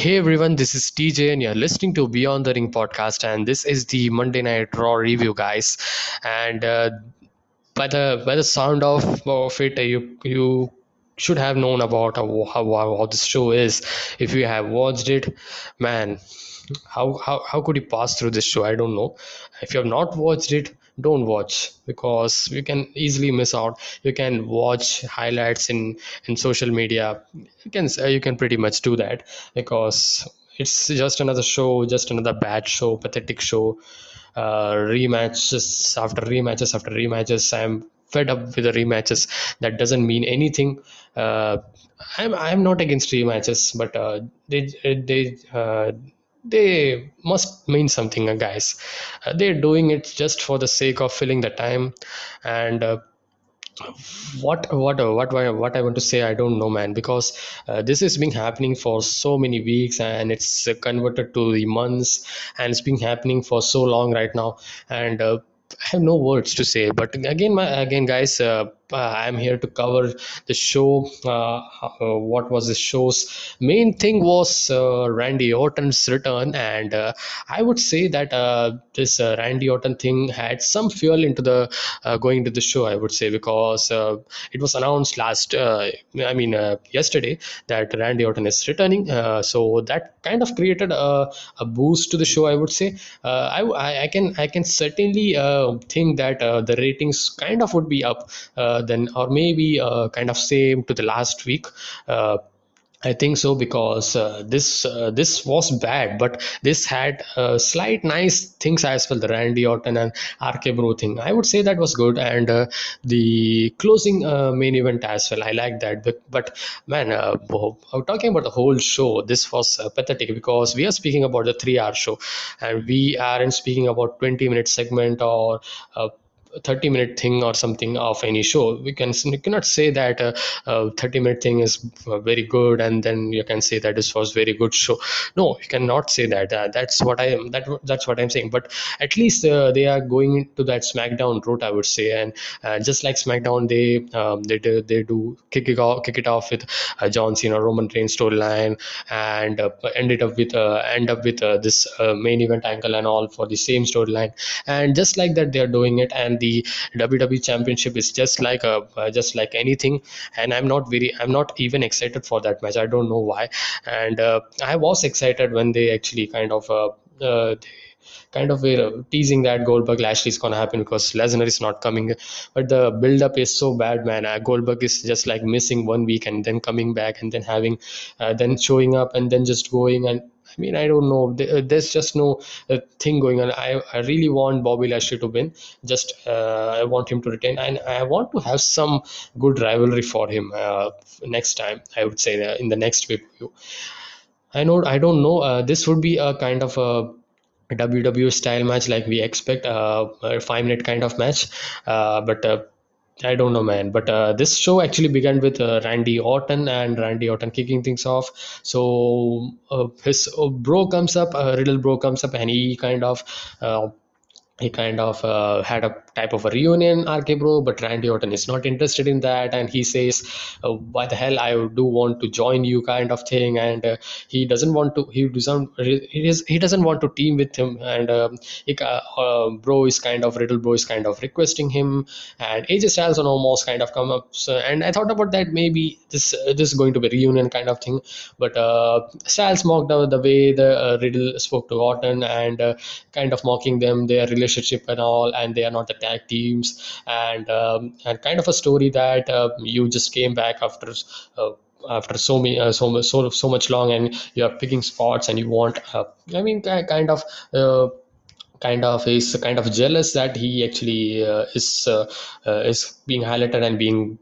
Hey everyone, this is TJ, and you're listening to Beyond the Ring podcast, and this is the Monday Night Raw review, guys. And uh, by the by the sound of, of it, uh, you you should have known about how, how, how this show is. If you have watched it, man, how, how how could you pass through this show? I don't know. If you have not watched it, don't watch because you can easily miss out. You can watch highlights in in social media. You can uh, you can pretty much do that because it's just another show just another bad show pathetic show. Uh, rematches after rematches after rematches. I'm fed up with the rematches. That doesn't mean anything. Uh, i'm i'm not against rematches but uh, they they uh, they must mean something uh, guys. Uh, they're doing it just for the sake of filling the time. And uh, what what uh, what what I want to say I don't know man because uh, this has been happening for so many weeks and it's converted to the months and it's been happening for so long right now. And uh, I have no words to say. But again my again guys uh, Uh, I'm here to cover the show. Uh, uh, what was the show's main thing was uh, Randy Orton's return, and uh, I would say that uh, this uh, Randy Orton thing had some fuel into the uh, going into the show. I would say because it was announced last, I mean, yesterday that Randy Orton is returning, so that kind of created a, a boost to the show. I would say I, I, I can I can certainly think that the ratings kind of would be up then or maybe uh, kind of same to the last week uh, I think so because uh, this uh, this was bad, but this had uh, slight nice things as well. The Randy Orton and RK Bro thing, I would say that was good, and uh, the closing uh, main event as well. I like that, but, but man, uh, talking about the whole show, this was pathetic because we are speaking about the three-hour show, and we aren't speaking about twenty-minute segment or 30 minute thing or something of any show we can we cannot say that a, a 30 minute thing is uh, very good and then you can say that this was very good show. No you cannot say that uh, that's what i am that that's what i'm saying. But at least uh, they are going into that smackdown route i would say. And uh, just like smackdown they um, they do, they do kick it off kick it off with uh, john cena roman reigns storyline and uh, end it up with end up with this main event angle and all for the same storyline. And just like that they are doing it and the WWE Championship is just like a just like anything, and I'm not very I'm not even excited for that match. I don't know why, and uh, I was excited when they actually kind of. Uh, uh kind of uh, teasing that Goldberg Lashley is gonna happen because Lesnar is not coming. But the build up is so bad, man. Uh, Goldberg is just like missing one week and then coming back and then having, uh, then showing up and then just going and I mean, I don't know. Uh, there's just no uh, thing going on. I, I really want Bobby Lashley to win. Just uh, I want him to retain, and I want to have some good rivalry for him uh, next time. I would say in the next pay. I know. I don't know. Uh, this would be a kind of a WWE style match like we expect, uh, a five minute kind of match. but I don't know, man. But uh, this show actually began with uh, Randy Orton and Randy Orton kicking things off. So uh, his uh, bro comes up, Riddle bro comes up, and he kind of uh, he kind of uh, had a type of a reunion RK bro but Randy Orton is not interested in that. And he says uh, why the hell I do want to join you kind of thing. And uh, he doesn't want to he doesn't he, he doesn't want to team with him. And um, he, uh, uh, bro is kind of Riddle bro is kind of requesting him. And AJ Styles and Omos kind of come up. So, and I thought about that maybe this uh, this is going to be reunion kind of thing. But Styles mocked the way the Riddle spoke to Orton and kind of mocking them their relationship and all. And they are not the tag teams and um, and kind of a story that uh, you just came back after uh, after so many uh, so so so much long and you are picking spots and you want uh, i mean kind of uh, kind of is kind of jealous that he actually uh, is uh, uh, is being highlighted and being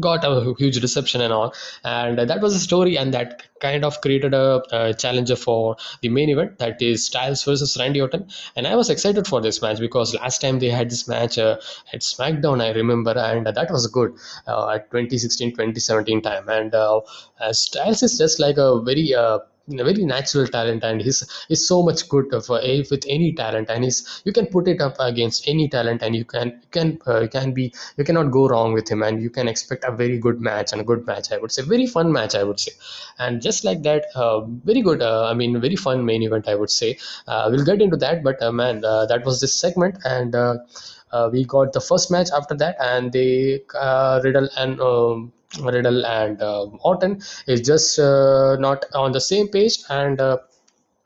got a huge reception and all. And that was a story and that kind of created a, a challenger for the main event that is Styles versus Randy Orton. And I was excited for this match because last time they had this match uh, at SmackDown I remember and that was good uh, at 2016 2017 time. And uh, Styles is just like a very very natural talent and he's is so much good for a with any talent and he's you can put it up against any talent and you can can uh, can be you cannot go wrong with him and you can expect a very good match and a good match i would say. Very fun match i would say. And just like that uh, very good uh, i mean very fun main event i would say. Uh, we'll get into that but uh, man uh, that was this segment and uh, uh, we got the first match after that and they uh, riddle and um, riddle and uh, orton is just uh, not on the same page and uh,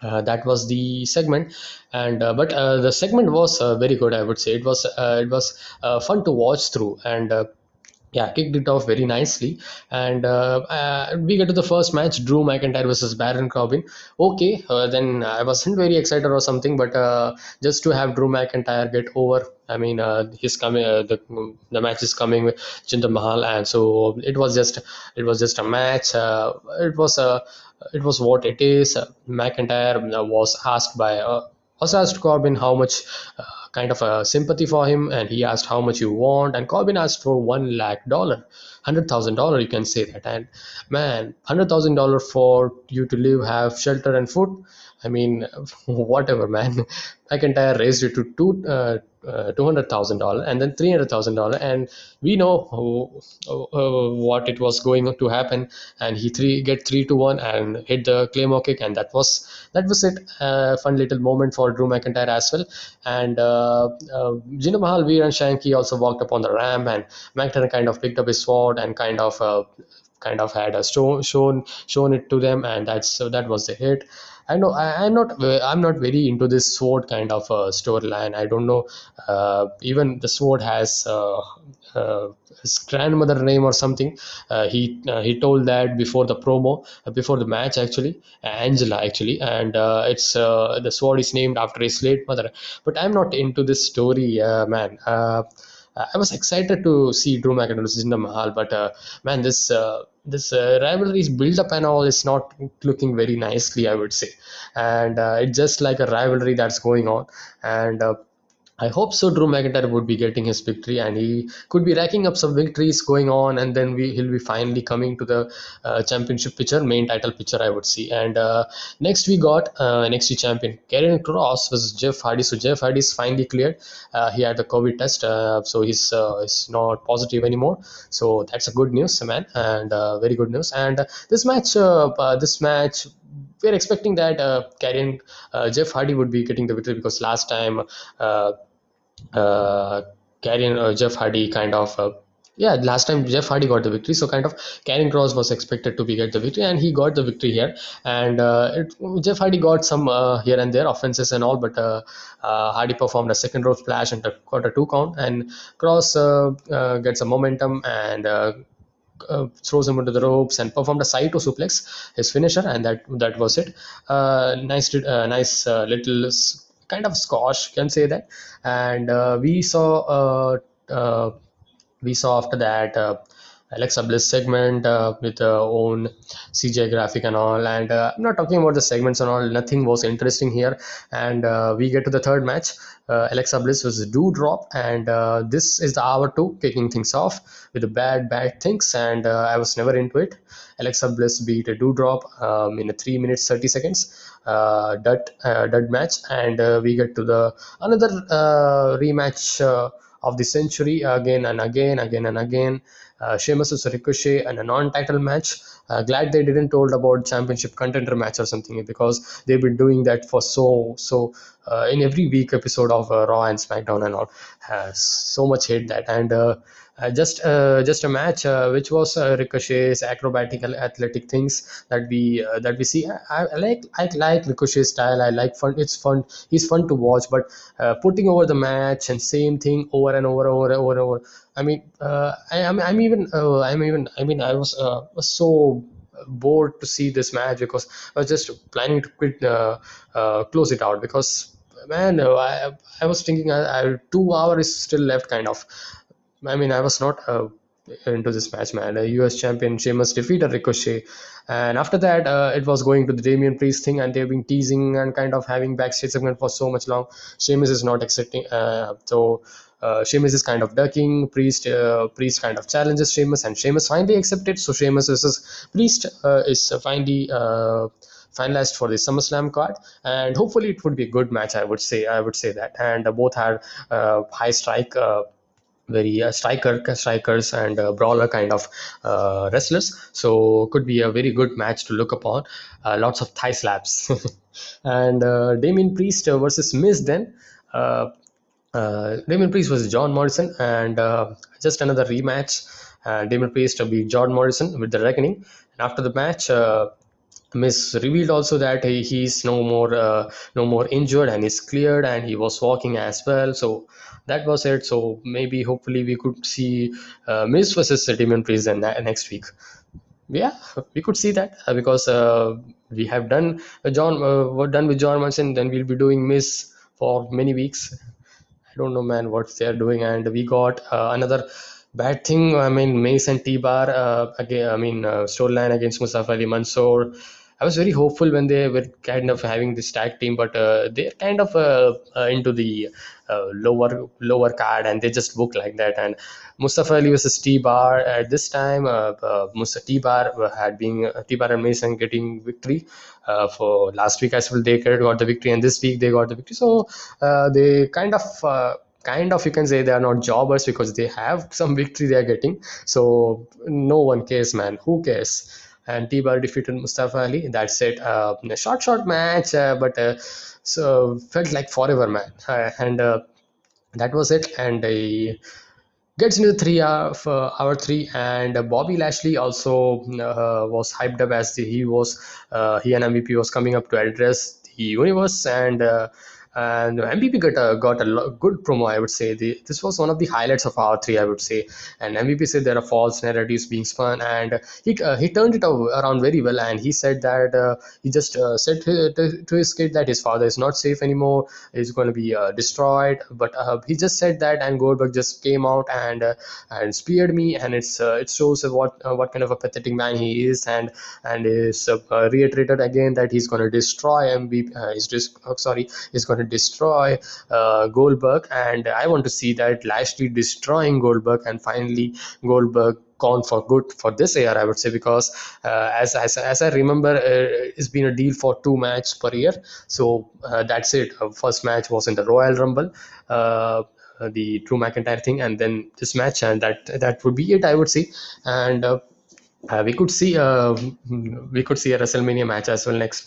uh, that was the segment. And uh, but uh, the segment was uh, very good i would say. It was uh, it was uh, fun to watch through and uh, yeah, kicked it off very nicely. And uh, uh, we get to the first match Drew McIntyre versus Baron Corbin. Okay, uh, then I wasn't very excited or something, but uh, just to have Drew McIntyre get over. I mean, uh, he's coming. Uh, the the match is coming with Jinder Mahal, and so it was just it was just a match. Uh, it was a it was what it is. Uh, McIntyre uh, was asked by uh, was asked Corbin how much uh, kind of a sympathy for him, and he asked how much you want, and Corbin asked for one lakh dollar, hundred thousand dollar, you can say that, and man, hundred thousand dollar for you to live, have shelter and food. I mean, whatever, man. McIntyre raised it to two. Uh, uh, two hundred thousand dollar and then three hundred thousand dollar and we know uh, what it was going to happen and he three get three to one and hit the claymore kick and that was that was it uh, fun little moment for Drew McIntyre as well and uh, uh, Mahal Veer and Shanky also walked up on the ramp and McIntyre kind of picked up his sword and kind of uh, kind of had a shown shown shown it to them and that's so that was the hit I know I, I'm not I'm not very into this sword kind of uh, storyline. I don't know. Uh, even the sword has uh, uh, his grandmother name or something. Uh, he uh, he told that before the promo, uh, before the match actually, Angela actually, and uh, it's uh, the sword is named after his late mother. But I'm not into this story, uh, man. Uh, I was excited to see Drew McIntyre in the Mahal, but uh, man, this uh, this uh, rivalry's build up and all is not looking very nicely, I would say, and uh, it's just like a rivalry that's going on, and. Uh, I hope so. Drew McIntyre would be getting his victory, and he could be racking up some victories going on, and then we he'll be finally coming to the uh, championship picture, main title picture, I would see. And uh, next we got uh, NXT champion Karrion Cross versus Jeff Hardy. So Jeff Hardy is finally cleared. Uh, he had the COVID test, uh, so he's uh, he's not positive anymore. So that's a good news, man, and uh, very good news. And uh, this match, uh, uh, this match we're expecting that uh, uh, Jeff Hardy would be getting the victory because last time uh, uh, uh, Jeff Hardy kind of uh, yeah last time Jeff Hardy got the victory. So kind of Karrion Cross was expected to be get the victory and he got the victory here. And uh, it, Jeff Hardy got some uh, here and there offenses and all but uh, uh, Hardy performed a second rope splash and got a two count. And Cross uh, gets a momentum and uh, throws him into the ropes and performed a Saito suplex, his finisher, and that that was it. Uh, nice, uh, nice uh, little kind of squash, you can say that. And uh, we saw we saw after that Alexa Bliss segment uh, with her own CGI graphic and all. And uh, I'm not talking about the segments and all. Nothing was interesting here. And uh, we get to the third match. Uh, Alexa Bliss was Doudrop, and uh, this is the hour two kicking things off with the bad bad things. And uh, I was never into it. Alexa Bliss beat a Doudrop um, in a three minutes thirty seconds uh, dud uh, dud match, and uh, we get to the another uh, rematch. Uh, of the century again and again, again and again. Uh, Sheamus versus Ricochet and a non-title match. Uh, glad they didn't told about championship contender match or something because they've been doing that for so so uh, in every week episode of uh, Raw and SmackDown and all. Uh, so much hate that and. Uh, just uh, just a match uh, which was Ricochet's acrobatical athletic things that we that we see. I, I like I like Ricochet's style. I like fun. It's fun. He's fun to watch. But putting over the match and same thing over and over over over over. I mean, I, I'm I'm even I'm even I mean I was so bored to see this match because I was just planning to quit uh, uh, close it out because man I I was thinking I, I two hours still left kind of I mean, I was not uh, into this match, man. A US champion Sheamus defeated Ricochet, and after that, uh, it was going to the Damian Priest thing, and they've been teasing and kind of having backstage segment for so much long. Sheamus is not accepting, uh, so. Uh, Sheamus is kind of ducking. Priest, uh, Priest kind of challenges Sheamus, and Sheamus finally accepted. So Sheamus versus Priest uh, is finally uh, finalized for the SummerSlam card, and hopefully it would be a good match. I would say I would say that, and uh, both had uh, high strike. Uh, very uh, striker strikers and uh, brawler kind of uh, wrestlers. So could be a very good match to look upon. Uh, lots of thigh slaps. And uh, Damian Priest versus Miz then. Uh, uh, Damian Priest was John Morrison and uh, just another rematch. Uh, Damian Priest will be John Morrison with the Reckoning. And after the match Miz revealed also that he, he's no more uh, no more injured and is cleared and he was walking as well. So that was it. So maybe hopefully we could see uh, Miz versus Priest then next week. Yeah, we could see that uh, because uh, we have done uh, John uh, what done with John Morrison. Then we'll be doing Miz for many weeks. I don't know, man, what they're doing. And we got uh, another bad thing. I mean, Mace and T-Bar, uh, again, I mean, uh, storyline against Mustafa Ali Mansoor. I was very hopeful when they were kind of having this tag team, but uh, they're kind of uh, uh, into the uh, lower lower card, and they just book like that. And Mustafa Ali versus T-Bar at this time, Mustafa T-Bar had been uh, T-Bar and Mason getting victory for last week as well. They got the victory, and this week they got the victory. So they kind of. Kind of you can say they are not jobbers because they have some victory they are getting. So no one cares man. Who cares? And T-Bar defeated Mustafa Ali. That's it. Uh, a short short match uh, but uh, so felt like forever man. Uh, and uh, that was it. And I gets into the three hour, uh, hour three. And bobby lashley also uh, was hyped up as the, he was uh, he and mvp was coming up to address the universe. And uh, and MVP got a got a good promo. I would say the, this was one of the highlights of R3 I would say, and MVP said there are false narratives being spun, and he uh, he turned it around very well. And he said that uh, he just uh, said to, to, to his kid that his father is not safe anymore. He's going to be uh, destroyed. But uh, he just said that, and Goldberg just came out and uh, and speared me, and it's it shows what what kind of a pathetic man he is, and and is reiterated again that he's going to destroy MVP. Uh, he's oh, sorry, he's going to destroy uh, Goldberg, and I want to see that Lashley destroying Goldberg, and finally Goldberg gone for good for this year i would say because uh, as, as as i remember uh, it's been a deal for two matches per year. So uh, that's it. Uh, first match was in the royal rumble uh, the Drew McIntyre thing, and then this match, and that that would be it, I would say. And uh, we could see uh, we could see a WrestleMania match as well next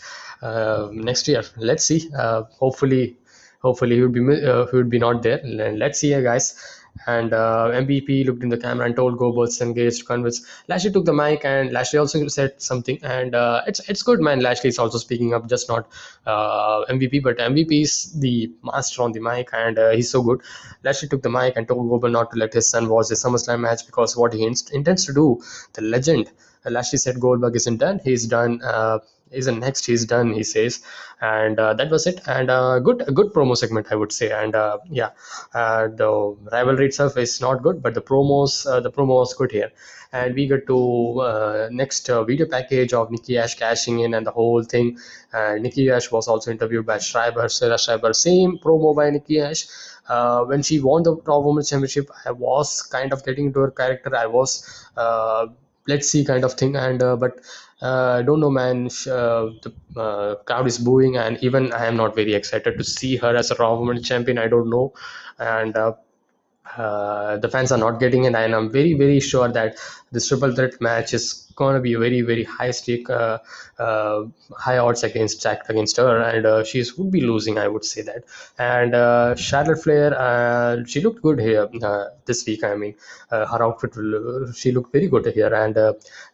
next year. Let's see. Uh, hopefully, hopefully he would be uh, he would be not there. Let's see, uh, guys. And uh, MVP looked in the camera and told Goldberg engaged to. Lashley took the mic and Lashley also said something. And uh, it's it's good, man. Lashley is also speaking up, just not uh, MVP, but MVP is the master on the mic, and uh, he's so good. Lashley took the mic and told Goldberg not to let his son watch the SummerSlam match because what he inst- intends to do, the legend. Uh, Lashley said Goldberg isn't done. He's done. Isn't next. He's done. He says, and uh, that was it. And uh, good, a good promo segment, I would say. And uh, yeah, uh, the rivalry itself is not good, but the promos, uh, the promo was good here. And we get to uh, next video package of Nikki Ash cashing in and the whole thing. Nikki Ash was also interviewed by Schreiber, Sarah Schreiber. Same promo by Nikki Ash. Uh, when she won the Raw Women's Championship, I was kind of getting into her character. I was, uh, let's see, kind of thing. And uh, but uh, I don't know, man. Uh, the uh, crowd is booing, and even I am not very excited to see her as a Raw Women's Champion. I don't know, and. Uh, the fans are not getting it, and I'm very, very sure that this triple threat match is going to be a very, very high stake, uh, uh, high odds against Jack against her, and uh, she would be losing. I would say that. And uh, Charlotte Flair, uh, she looked good here this week. I mean, her outfit, she looked very good here, and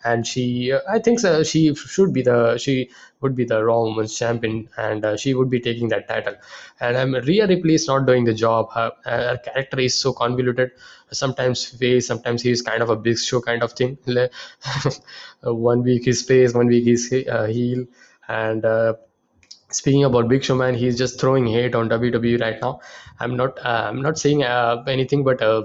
and she, I think so, she should be the she would be the Raw Women's Champion, and uh, she would be taking that title. And I'm Ripley is not doing the job. Her, her character is so convoluted. Sometimes face, sometimes he's kind of a big show kind of thing. Le- one week he's face, one week he's uh, heel, and. Uh, Speaking about Big Show, man, he's just throwing hate on WWE right now. I'm not, uh, I'm not saying uh, anything, but uh,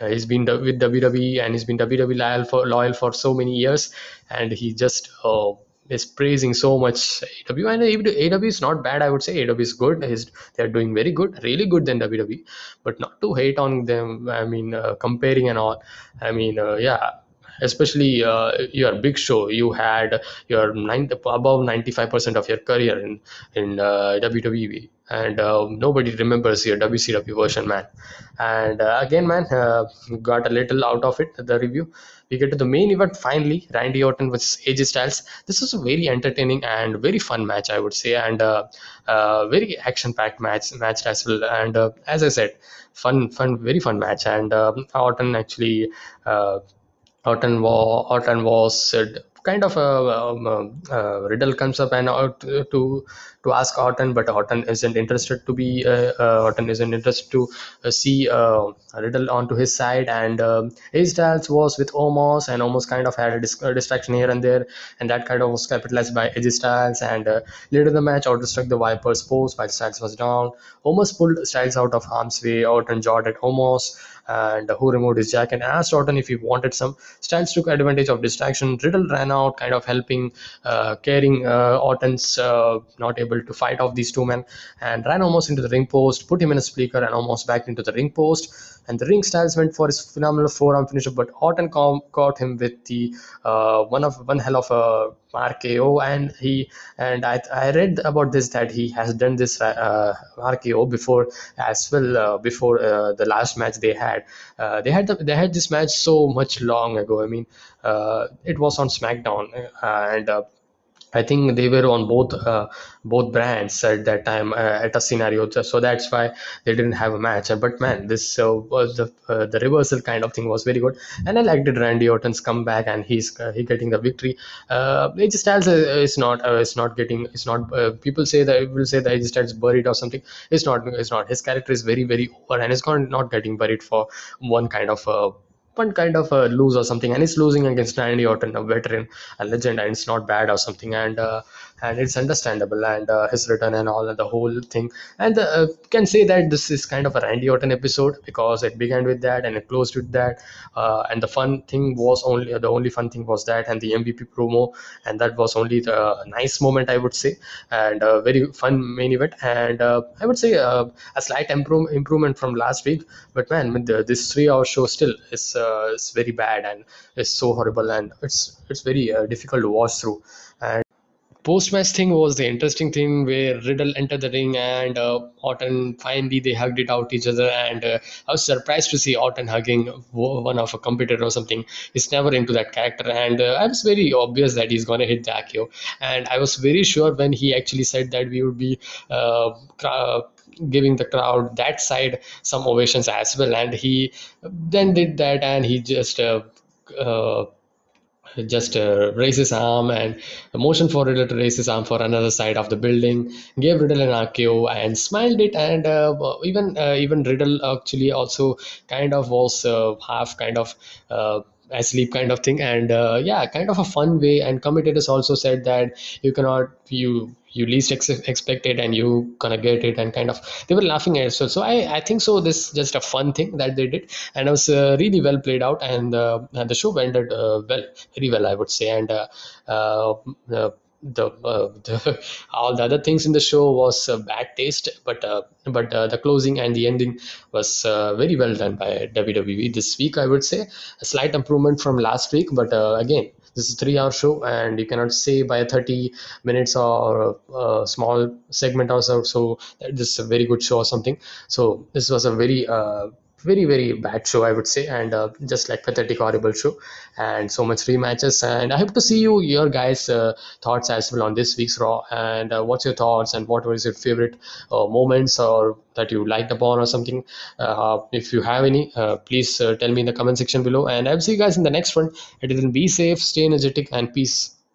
uh, he's been with WWE and he's been WWE loyal for loyal for so many years, and he just uh, is praising so much AEW. And AEW is not bad, I would say. AEW is good. He's, they're doing very good, really good than WWE, but not to hate on them. I mean, uh, comparing and all. I mean, uh, yeah. Especially uh, your big show you had your nine, above 95% of your career in in uh, WWE and uh, nobody remembers your WCW version man. And uh, again man uh, got a little out of it the review. We get to the main event finally Randy Orton versus AJ Styles. This was a very entertaining and very fun match I would say. And uh, very action packed match match as well. And as I said fun fun very fun match. And Orton actually uh, Orton was kind of a, um, uh, uh, Riddle comes up and uh, to to ask Orton, but Orton isn't interested to be uh, uh, Orton isn't interested to uh, see uh, Riddle onto his side, and um, AJ Styles was with Omos, and Omos kind of had a, dis- distraction here and there, and that kind of was capitalized by AJ Styles, and later in the match, Orton struck the Viper's post while Styles was down. Omos pulled Styles out of harm's way. Orton jawed at Omos and who removed his jacket and asked Orton if he wanted some. Styles took advantage of distraction. Riddle ran out, kind of helping, uh, carrying uh, Orton's uh, not able to fight off these two men, and ran almost into the ring post, put him in a speaker, and almost back into the ring post. And the ring Styles went for his phenomenal forearm finisher, but Orton caught him with the uh, one of one hell of a RKO, and he and I, I read about this that he has done this uh, RKO before as well uh, before uh, the last match they had. Uh, they had the, they had this match so much long ago. I mean, uh, it was on SmackDown, uh, and uh, I think they were on both uh, both brands at that time uh, at a scenario, so that's why they didn't have a match. Uh, But man, this uh, was the uh, the reversal kind of thing was very good, and I liked it. Randy Orton's comeback, and he's uh, he getting the victory. Uh, AJ Styles is not uh, is not getting is not. People say that will say that AJ Styles buried or something. It's not. It's not. His character is very very over, and it's not not getting buried for one kind of. Uh, one kind of a lose or something, and he's losing against Randy Orton, a veteran, a legend, and it's not bad or something, and uh, and it's understandable, and uh, his return and all, and the whole thing, and uh, can say that this is kind of a Randy Orton episode because it began with that and it closed with that, uh, and the fun thing was only the only fun thing was that, and the MVP promo, and that was only the nice moment I would say, and a very fun main event, and uh, I would say uh, a slight improve, improvement from last week, but man, the, this three-hour show still is uh, is very bad and it's so horrible and it's it's very uh, difficult to watch through. And post-match thing was the interesting thing where Riddle entered the ring and uh, Orton finally they hugged it out each other and uh, I was surprised to see Orton hugging one of a competitor or something. He's never into that character and uh, I was very obvious that he's gonna hit the RKO and I was very sure when he actually said that we would be uh, giving the crowd that side some ovations as well and he then did that and he just uh, uh, just uh, raised his arm and motion for Riddle to raise his arm for another side of the building, gave Riddle an RKO and smiled it. And uh, even uh, even Riddle actually also kind of was uh, half kind of uh, asleep kind of thing. And uh, yeah, kind of a fun way. And commentators also said that you cannot you you least ex- expect it and you gonna get it and kind of they were laughing at so so I, I think so this is just a fun thing that they did. And it was uh, really well played out and, uh, and the show ended uh, well very well i would say. And uh, uh, uh, the, the all the other things in the show was bad taste but but the closing and the ending was very well done by WWE this week I would say. A slight improvement from last week but again this is a three hour show and you cannot say by 30 minutes or a, small segment or so so that this is a very good show or something. So this was a very uh, very very bad show i would say and uh, just like pathetic horrible show and so much rematches and i hope to see you your guys uh, thoughts as well on this week's raw and uh, what's your thoughts and what was your favorite uh, moments or that you liked upon or something? Uh, if you have any uh, please tell me in the comment section below and i'll see you guys in the next one. It is in be safe stay energetic and peace